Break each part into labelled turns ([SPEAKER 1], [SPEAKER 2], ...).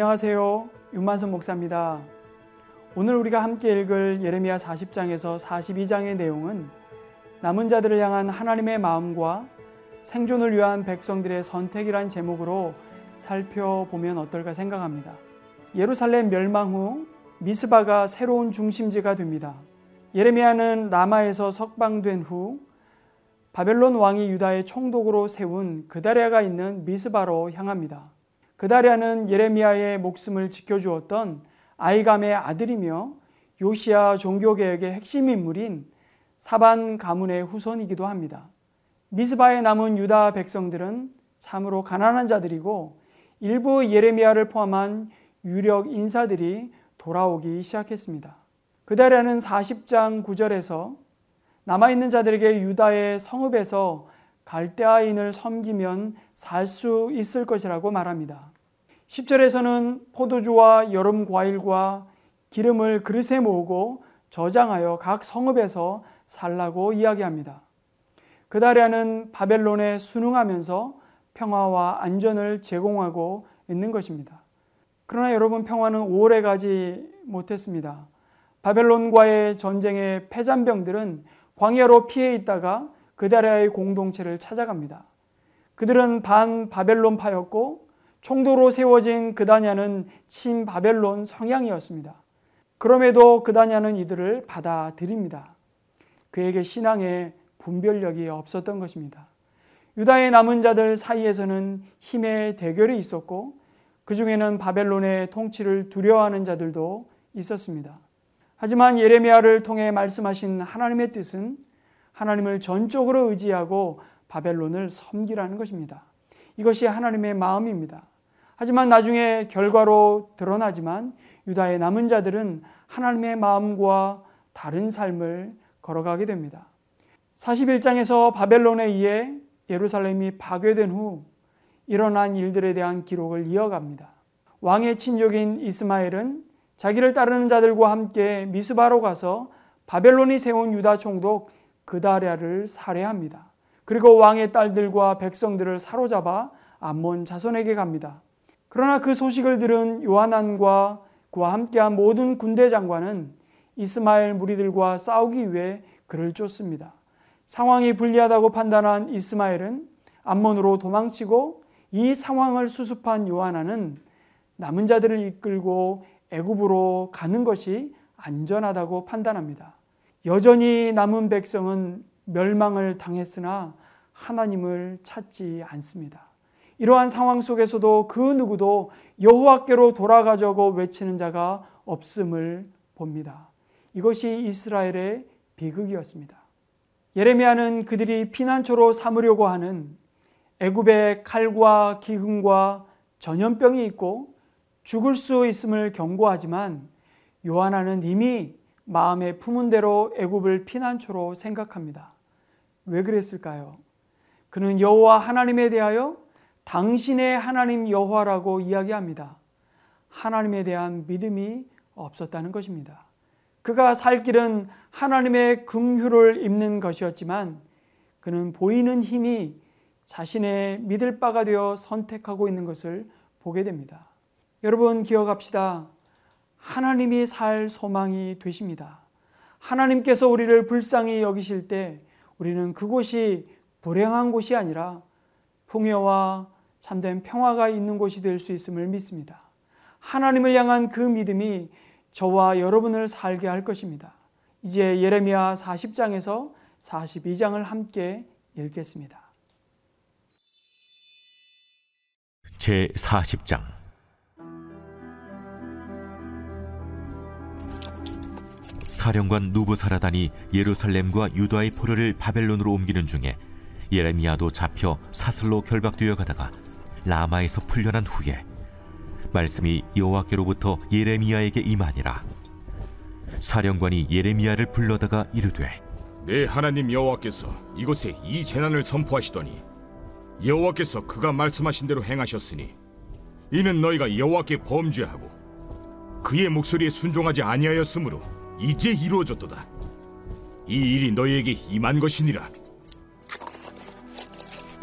[SPEAKER 1] 안녕하세요. 윤만선 목사입니다. 오늘 우리가 함께 읽을 예레미야 40장에서 42장의 내용은 남은 자들을 향한 하나님의 마음과 생존을 위한 백성들의 선택이란 제목으로 살펴보면 어떨까 생각합니다. 예루살렘 멸망 후 미스바가 새로운 중심지가 됩니다. 예레미야는 라마에서 석방된 후 바벨론 왕이 유다의 총독으로 세운 그다리아가 있는 미스바로 향합니다. 그다리아는 예레미야의 목숨을 지켜주었던 아이감의 아들이며 요시아 종교개혁의 핵심 인물인 사반 가문의 후손이기도 합니다. 미스바에 남은 유다 백성들은 참으로 가난한 자들이고 일부 예레미야를 포함한 유력 인사들이 돌아오기 시작했습니다. 그달에는 40장 9절에서 남아있는 자들에게 유다의 성읍에서 갈대아인을 섬기면 살 수 있을 것이라고 말합니다. 10절에서는 포도주와 여름 과일과 기름을 그릇에 모으고 저장하여 각 성읍에서 살라고 이야기합니다. 그달에는 바벨론에 순응하면서 평화와 안전을 제공하고 있는 것입니다. 그러나 여러분 평화는 오래 가지 못했습니다. 바벨론과의 전쟁의 패잔병들은 광야로 피해 있다가 그다리아의 공동체를 찾아갑니다. 그들은 반 바벨론파였고 총도로 세워진 그다냐는 친 바벨론 성향이었습니다. 그럼에도 그다냐는 이들을 받아들입니다. 그에게 신앙의 분별력이 없었던 것입니다. 유다의 남은 자들 사이에서는 힘의 대결이 있었고 그 중에는 바벨론의 통치를 두려워하는 자들도 있었습니다. 하지만 예레미야를 통해 말씀하신 하나님의 뜻은 하나님을 전적으로 의지하고 바벨론을 섬기라는 것입니다. 이것이 하나님의 마음입니다. 하지만 나중에 결과로 드러나지만 유다의 남은 자들은 하나님의 마음과 다른 삶을 걸어가게 됩니다. 41장에서 바벨론에 의해 예루살렘이 파괴된 후 일어난 일들에 대한 기록을 이어갑니다. 왕의 친족인 이스마엘은 자기를 따르는 자들과 함께 미스바로 가서 바벨론이 세운 유다 총독 그다랴를 살해합니다. 그리고 왕의 딸들과 백성들을 사로잡아 암몬 자손에게 갑니다. 그러나 그 소식을 들은 요하난과 그와 함께한 모든 군대 장관은 이스마엘 무리들과 싸우기 위해 그를 쫓습니다. 상황이 불리하다고 판단한 이스마엘은 암몬으로 도망치고 이 상황을 수습한 요하나는 남은 자들을 이끌고 애굽으로 가는 것이 안전하다고 판단합니다. 여전히 남은 백성은 멸망을 당했으나 하나님을 찾지 않습니다. 이러한 상황 속에서도 그 누구도 여호와께로 돌아가자고 외치는 자가 없음을 봅니다. 이것이 이스라엘의 비극이었습니다. 예레미야는 그들이 피난처로 삼으려고 하는 애굽의 칼과 기근과 전염병이 있고 죽을 수 있음을 경고하지만 요하나는 이미 마음에 품은 대로 애굽을 피난처로 생각합니다. 왜 그랬을까요? 그는 여호와 하나님에 대하여 당신의 하나님 여호와라고 이야기합니다. 하나님에 대한 믿음이 없었다는 것입니다. 그가 살 길은 하나님의 긍휼을 입는 것이었지만 그는 보이는 힘이 자신의 믿을 바가 되어 선택하고 있는 것을 보게 됩니다. 여러분 기억합시다. 하나님이 살 소망이 되십니다. 하나님께서 우리를 불쌍히 여기실 때 우리는 그곳이 불행한 곳이 아니라 풍요와 참된 평화가 있는 곳이 될 수 있음을 믿습니다. 하나님을 향한 그 믿음이 저와 여러분을 살게 할 것입니다. 이제 예레미야 40장에서 42장을 함께 읽겠습니다.
[SPEAKER 2] 제 40장 사령관 누부사라단이 예루살렘과 유다의 포로를 바벨론으로 옮기는 중에 예레미야도 잡혀 사슬로 결박되어 가다가 라마에서 풀려난 후에 말씀이 여호와께로부터 예레미야에게 임하니라. 사령관이 예레미야를 불러다가 이르되
[SPEAKER 3] 내 하나님 여호와께서 이곳에 이 재난을 선포하시더니 여호와께서 그가 말씀하신 대로 행하셨으니 이는 너희가 여호와께 범죄하고 그의 목소리에 순종하지 아니하였으므로 이제 이루어졌도다. 이 일이 너희에게 임한 것이니라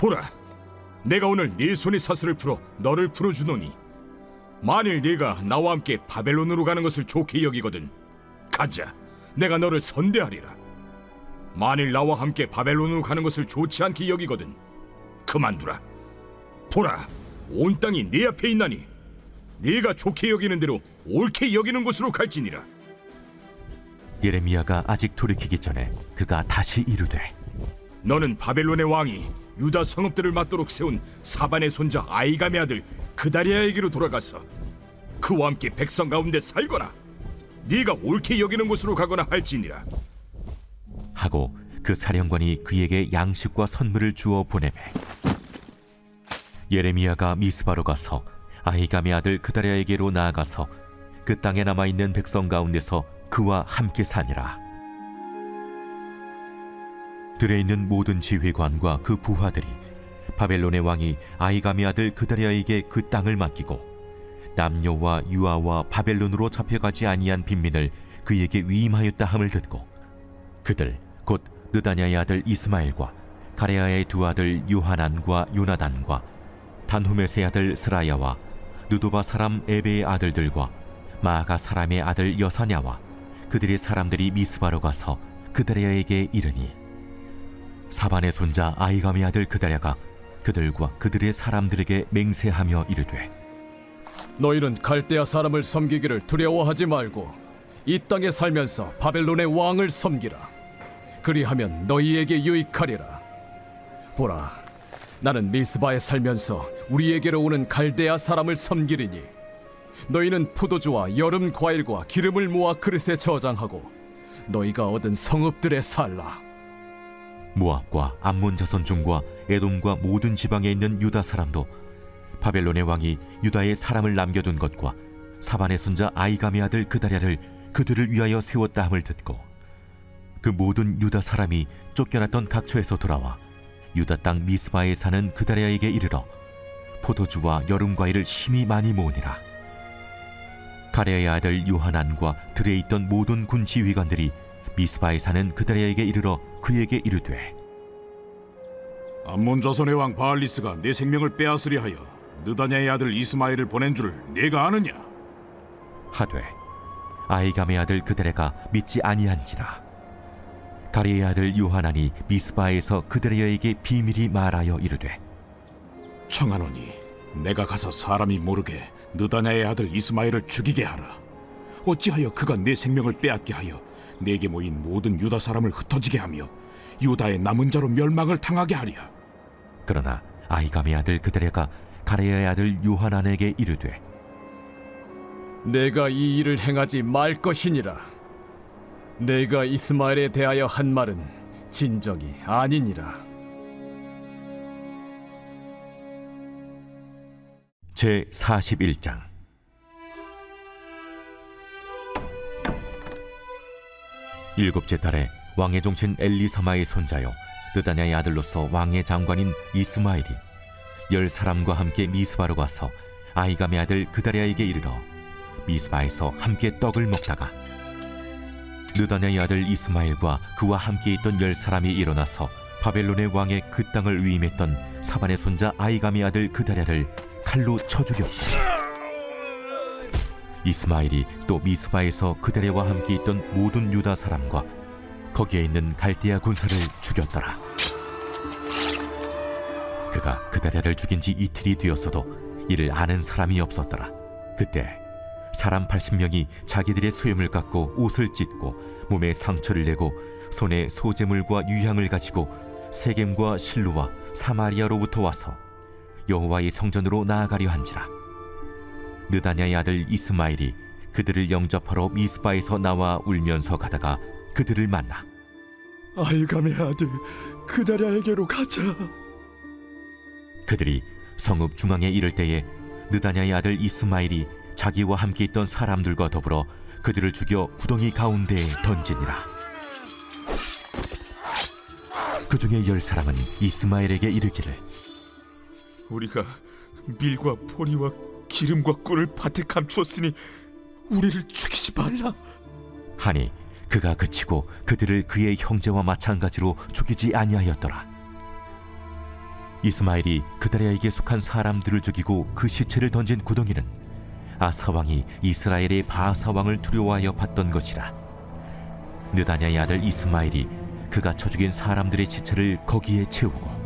[SPEAKER 3] 보라 내가 오늘 네 손의 사슬을 풀어 너를 풀어주노니 만일 네가 나와 함께 바벨론으로 가는 것을 좋게 여기거든 가자 내가 너를 선대하리라. 만일 나와 함께 바벨론으로 가는 것을 좋지 않게 여기거든 그만두라. 보라 온 땅이 네 앞에 있나니 네가 좋게 여기는 대로 옳게 여기는 곳으로 갈지니라.
[SPEAKER 2] 예레미야가 아직 돌이키기 전에 그가 다시 이르되
[SPEAKER 3] 너는 바벨론의 왕이 유다 성읍들을 맞도록 세운 사반의 손자 아이감의 아들 그다리아에게로 돌아가서 그와 함께 백성 가운데 살거나 네가 옳게 여기는 곳으로 가거나 할지니라.
[SPEAKER 2] 하고 그 사령관이 그에게 양식과 선물을 주어 보내매 예레미야가 미스바로 가서 아히감의 아들 그다리아에게로 나아가서 그 땅에 남아 있는 백성 가운데서 그와 함께 사니라 들에 있는 모든 지휘관과 그 부하들이 바벨론의 왕이 아이감의 아들 그다리아에게 그 땅을 맡기고 남녀와 유아와 바벨론으로 잡혀가지 아니한 빈민을 그에게 위임하였다 함을 듣고 그들 곧 느다냐의 아들 이스마엘과 가레아의 두 아들 요하난과 요나단과 단후메의 아들 스라야와 누도바 사람 에베의 아들들과 마가 사람의 아들 여사냐와 그들의 사람들이 미스바로 가서 그다리아에게 이르니 사반의 손자 아이감의 아들 그다랴가 그들과 그들의 사람들에게 맹세하며 이르되
[SPEAKER 4] 너희는 갈대아 사람을 섬기기를 두려워하지 말고 이 땅에 살면서 바벨론의 왕을 섬기라. 그리하면 너희에게 유익하리라. 보라, 나는 미스바에 살면서 우리에게로 오는 갈대아 사람을 섬기리니 너희는 포도주와 여름 과일과 기름을 모아 그릇에 저장하고 너희가 얻은 성읍들에 살라.
[SPEAKER 2] 모압과 암몬 자손 중과 에돔과 모든 지방에 있는 유다 사람도 바벨론의 왕이 유다에 사람을 남겨둔 것과 사반의 손자 아이감의 아들 그다랴를 그들을 위하여 세웠다 함을 듣고 그 모든 유다 사람이 쫓겨났던 각처에서 돌아와 유다 땅 미스바에 사는 그다랴에게 이르러 포도주와 여름 과일을 심히 많이 모으니라. 가레의 아들 요하난과 들에 있던 모든 군 지휘관들이 미스바에 사는 그다랴에게 이르러 그에게 이르되
[SPEAKER 5] 암몬 자손의 왕 바알리스가 내 생명을 빼앗으려 하여 느다냐의 아들 이스마엘을 보낸 줄을 내가 아느냐?
[SPEAKER 2] 하되 아이감의 아들 그들에가 믿지 아니한지라 가리의 아들 요하나니 미스바에서 그들에게 비밀이 말하여 이르되
[SPEAKER 5] 청하노니 내가 가서 사람이 모르게 느다냐의 아들 이스마엘을 죽이게 하라. 어찌하여 그가 내 생명을 빼앗게 하여 내게 모인 모든 유다 사람을 흩어지게 하며 유다의 남은 자로 멸망을 당하게 하랴.
[SPEAKER 2] 그러나 아이감의 아들 그들에가 가레의 아들 요하난에게 이르되
[SPEAKER 4] 내가 이 일을 행하지 말 것이니라. 내가 이스마엘에 대하여 한 말은 진정이 아니니라.
[SPEAKER 2] 제 41장 일곱째 달에 왕의 종친 엘리사마의 손자요 느다냐의 아들로서 왕의 장관인 이스마엘이 열 사람과 함께 미스바로 가서 아이감의 아들 그다리아에게 이르러 미스바에서 함께 떡을 먹다가 느다냐의 아들 이스마엘과 그와 함께 있던 열 사람이 일어나서 바벨론의 왕의 그 땅을 위임했던 사반의 손자 아이감의 아들 그다랴를 칼로 쳐 죽였고 이스마엘이 또 미스바에서 그다랴와 함께 있던 모든 유다 사람과 거기에 있는 갈대아 군사를 죽였더라. 그가 그다랴를 죽인 지 이틀이 되었어도 이를 아는 사람이 없었더라. 그때 사람 80명이 자기들의 수염을 깎고 옷을 찢고 몸에 상처를 내고 손에 소재물과 유향을 가지고 세겜과 실루와 사마리아로부터 와서 여호와의 성전으로 나아가려 한지라. 느다냐의 아들 이스마엘이 그들을 영접하러 미스바에서 나와 울면서 가다가 그들을 만나
[SPEAKER 6] 아이감의 아들 그다랴에게로 가자.
[SPEAKER 2] 그들이 성읍 중앙에 이를 때에 느다냐의 아들 이스마엘이 자기와 함께 있던 사람들과 더불어 그들을 죽여 구덩이 가운데에 던지니라. 그 중에 열 사람은 이스마엘에게 이르기를
[SPEAKER 6] 우리가 밀과 포리와 기름과 꿀을 밭에 감추었으니 우리를 죽이지 말라.
[SPEAKER 2] 하니 그가 그치고 그들을 그의 형제와 마찬가지로 죽이지 아니하였더라. 이스마엘이 그다리아에게 속한 사람들을 죽이고 그 시체를 던진 구덩이는 아사 왕이 이스라엘의 바사 왕을 두려워하여 봤던 것이라 느다냐의 아들 이스마엘이 그가 쳐 죽인 사람들의 시체를 거기에 채우고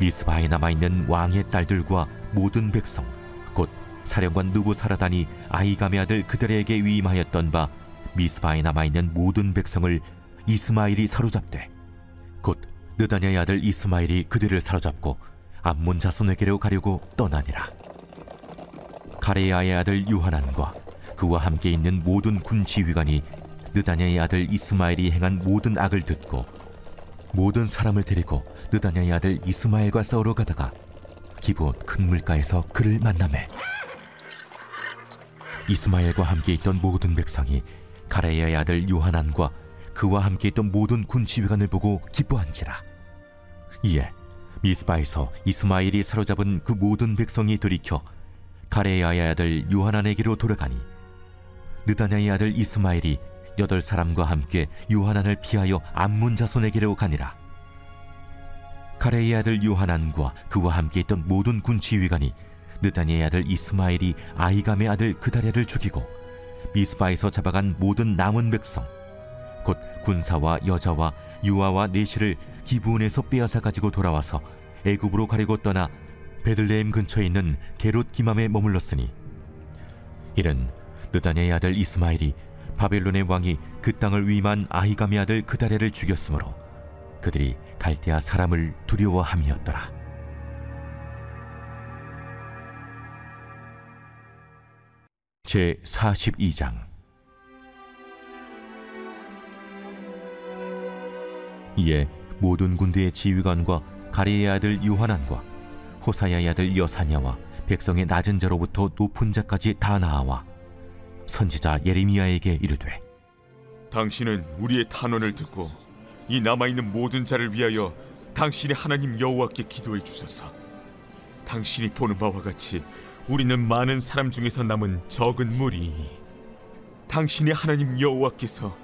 [SPEAKER 2] 미스바에 남아 있는 왕의 딸들과 모든 백성 곧 사령관 누부사라단이 아이감의 아들 그들에게 위임하였던 바 미스바에 남아 있는 모든 백성을 이스마일이 사로잡되 곧 느다냐의 아들 이스마일이 그들을 사로잡고 암몬 자손에게로 가려고 떠나니라. 가레야의 아들 유하난과 그와 함께 있는 모든 군 지휘관이 느다냐의 아들 이스마일이 행한 모든 악을 듣고 모든 사람을 데리고 느다냐의 아들 이스마엘과 싸우러 가다가 기브온 큰 물가에서 그를 만나매 이스마엘과 함께 있던 모든 백성이 가레야의 아들 요하난과 그와 함께 있던 모든 군 지휘관을 보고 기뻐한지라. 이에 미스바에서 이스마엘이 사로잡은 그 모든 백성이 돌이켜 가레야의 아들 요하난에게로 돌아가니 느다냐의 아들 이스마엘이 여덟 사람과 함께 요하난을 피하여 암문 자손에게로 가니라. 가레의 아들 요하난과 그와 함께 있던 모든 군 지휘관이 느다니의 아들 이스마엘이 아이감의 아들 그다랴를 죽이고 미스바에서 잡아간 모든 남은 백성 곧 군사와 여자와 유아와 내시를 기브온에서 빼앗아 가지고 돌아와서 애굽으로 가려고 떠나 베들레헴 근처에 있는 게롯 기맘에 머물렀으니 이는 느다냐의 아들 이스마엘이 바벨론의 왕이 그 땅을 위임한 아히감의 아들 그다랴를 죽였으므로 그들이 갈대아 사람을 두려워함이었더라. 제 42장 이에 모든 군대의 지휘관과 가리의 아들 요하난과 호사야의 아들 여사냐와 백성의 낮은 자로부터 높은 자까지 다 나아와 선지자 예레미야에게 이르되
[SPEAKER 6] 당신은 우리의 탄원을 듣고 이 남아 있는 모든 자를 위하여 당신의 하나님 여호와께 기도해 주소서. 당신이 보는 바와 같이 우리는 많은 사람 중에서 남은 적은 무리이니 당신의 하나님 여호와께서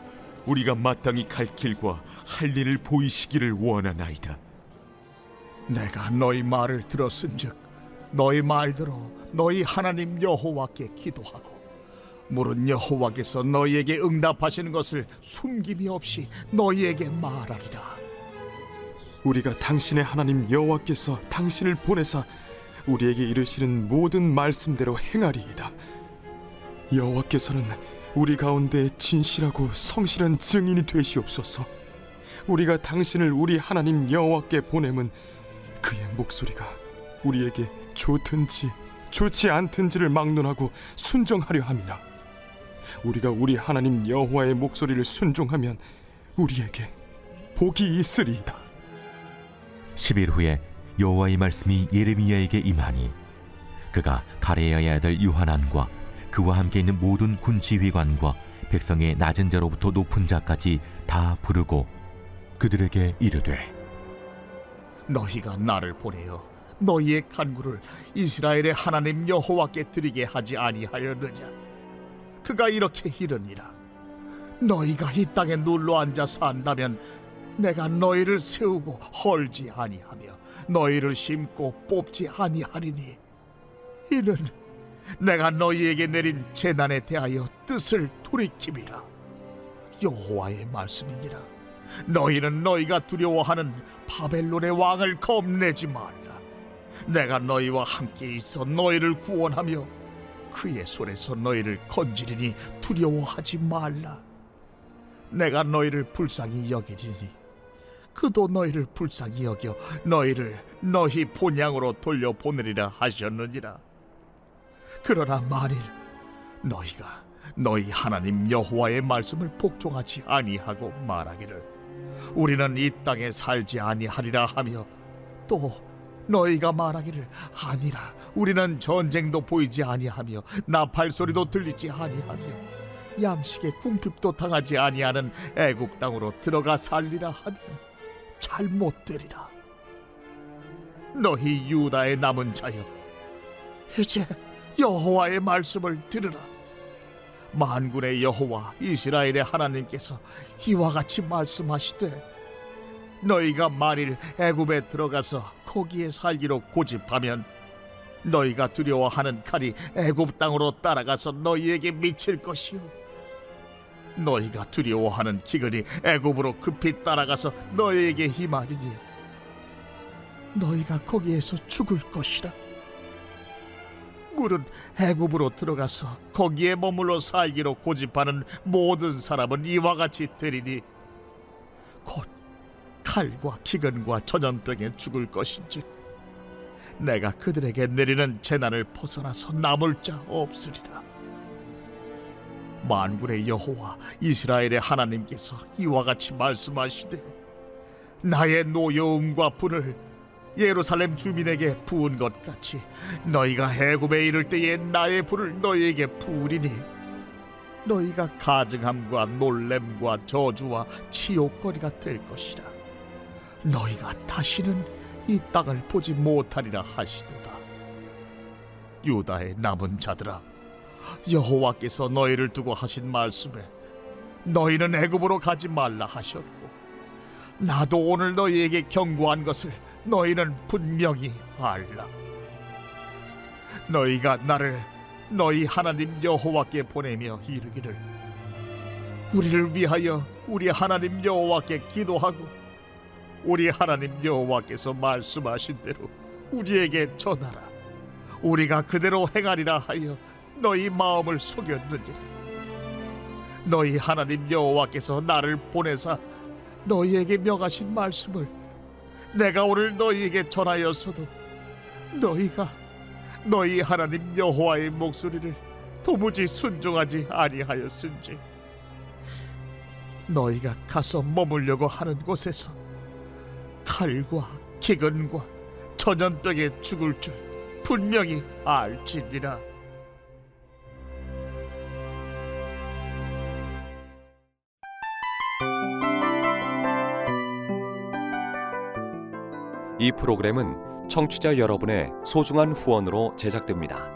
[SPEAKER 6] 우리가 마땅히 갈 길과 할 일을 보이시기를 원하나이다.
[SPEAKER 7] 내가 너희 말을 들었은즉 너희 말대로 너희 하나님 여호와께 기도하고 물은 여호와께서 너희에게 응답하시는 것을 숨김이 없이 너희에게 말하리라.
[SPEAKER 8] 우리가 당신의 하나님 여호와께서 당신을 보내사 우리에게 이르시는 모든 말씀대로 행하리이다. 여호와께서는 우리 가운데 진실하고 성실한 증인이 되시옵소서. 우리가 당신을 우리 하나님 여호와께 보냄은 그의 목소리가 우리에게 좋든지 좋지 않든지를 막론하고 순정하려 함이라. 우리가 우리 하나님 여호와의 목소리를 순종하면 우리에게 복이 있으리이다.
[SPEAKER 2] 10일 후에 여호와의 말씀이 예레미야에게 임하니 그가 가레야의 아들 유하난과 그와 함께 있는 모든 군 지휘관과 백성의 낮은 자로부터 높은 자까지 다 부르고 그들에게 이르되
[SPEAKER 7] 너희가 나를 보내어 너희의 간구를 이스라엘의 하나님 여호와께 드리게 하지 아니하였느냐? 그가 이렇게 이르니라. 너희가 이 땅에 눌러 앉아 산다면 내가 너희를 세우고 헐지 아니하며 너희를 심고 뽑지 아니하리니. 이는 내가 너희에게 내린 재난에 대하여 뜻을 돌이킴이라. 여호와의 말씀이니라. 너희는 너희가 두려워하는 바벨론의 왕을 겁내지 말라. 내가 너희와 함께 있어 너희를 구원하며 그의 손에서 너희를 건지리니 두려워하지 말라. 내가 너희를 불쌍히 여기리니 그도 너희를 불쌍히 여겨 너희를 너희 본향으로 돌려보내리라 하셨느니라. 그러나 만일 너희가 너희 하나님 여호와의 말씀을 복종하지 아니하고 말하기를 우리는 이 땅에 살지 아니하리라 하며 또 너희가 말하기를 아니라 우리는 전쟁도 보이지 아니하며 나팔 소리도 들리지 아니하며 양식의 궁핍도 당하지 아니하는 애국 땅으로 들어가 살리라 하면 잘못 되리라. 너희 유다의 남은 자여 이제 여호와의 말씀을 들으라. 만군의 여호와 이스라엘의 하나님께서 이와 같이 말씀하시되 너희가 만일 애굽에 들어가서 거기에 살기로 고집하면 너희가 두려워하는 칼이 애굽 땅으로 따라가서 너희에게 미칠 것이요 너희가 두려워하는 기근이 애굽으로 급히 따라가서 너희에게 임하리니 너희가 거기에서 죽을 것이라. 물은 애굽으로 들어가서 거기에 머물러 살기로 고집하는 모든 사람은 이와 같이 되리니 곧 칼과 기근과 전염병에 죽을 것인즉 내가 그들에게 내리는 재난을 벗어나서 남을 자 없으리라. 만군의 여호와 이스라엘의 하나님께서 이와 같이 말씀하시되 나의 노여움과 불을 예루살렘 주민에게 부은 것 같이 너희가 해굽에 이를 때에 나의 불을 너희에게 부으리니 너희가 가증함과 놀램과 저주와 치욕거리가 될 것이라 너희가 다시는 이 땅을 보지 못하리라 하시도다 유다의 남은 자들아 여호와께서 너희를 두고 하신 말씀에 너희는 애굽으로 가지 말라 하셨고 나도 오늘 너희에게 경고한 것을 너희는 분명히 알라. 너희가 나를 너희 하나님 여호와께 보내며 이르기를 우리를 위하여 우리 하나님 여호와께 기도하고 우리 하나님 여호와께서 말씀하신 대로 우리에게 전하라. 우리가 그대로 행하리라 하여 너희 마음을 속였느니라. 너희 하나님 여호와께서 나를 보내사 너희에게 명하신 말씀을 내가 오늘 너희에게 전하였어도 너희가 너희 하나님 여호와의 목소리를 도무지 순종하지 아니하였은지 너희가 가서 머물려고 하는 곳에서 칼과 기근과 전염병에 죽을 줄 분명히 알지니라.
[SPEAKER 9] 이 프로그램은 청취자 여러분의 소중한 후원으로 제작됩니다.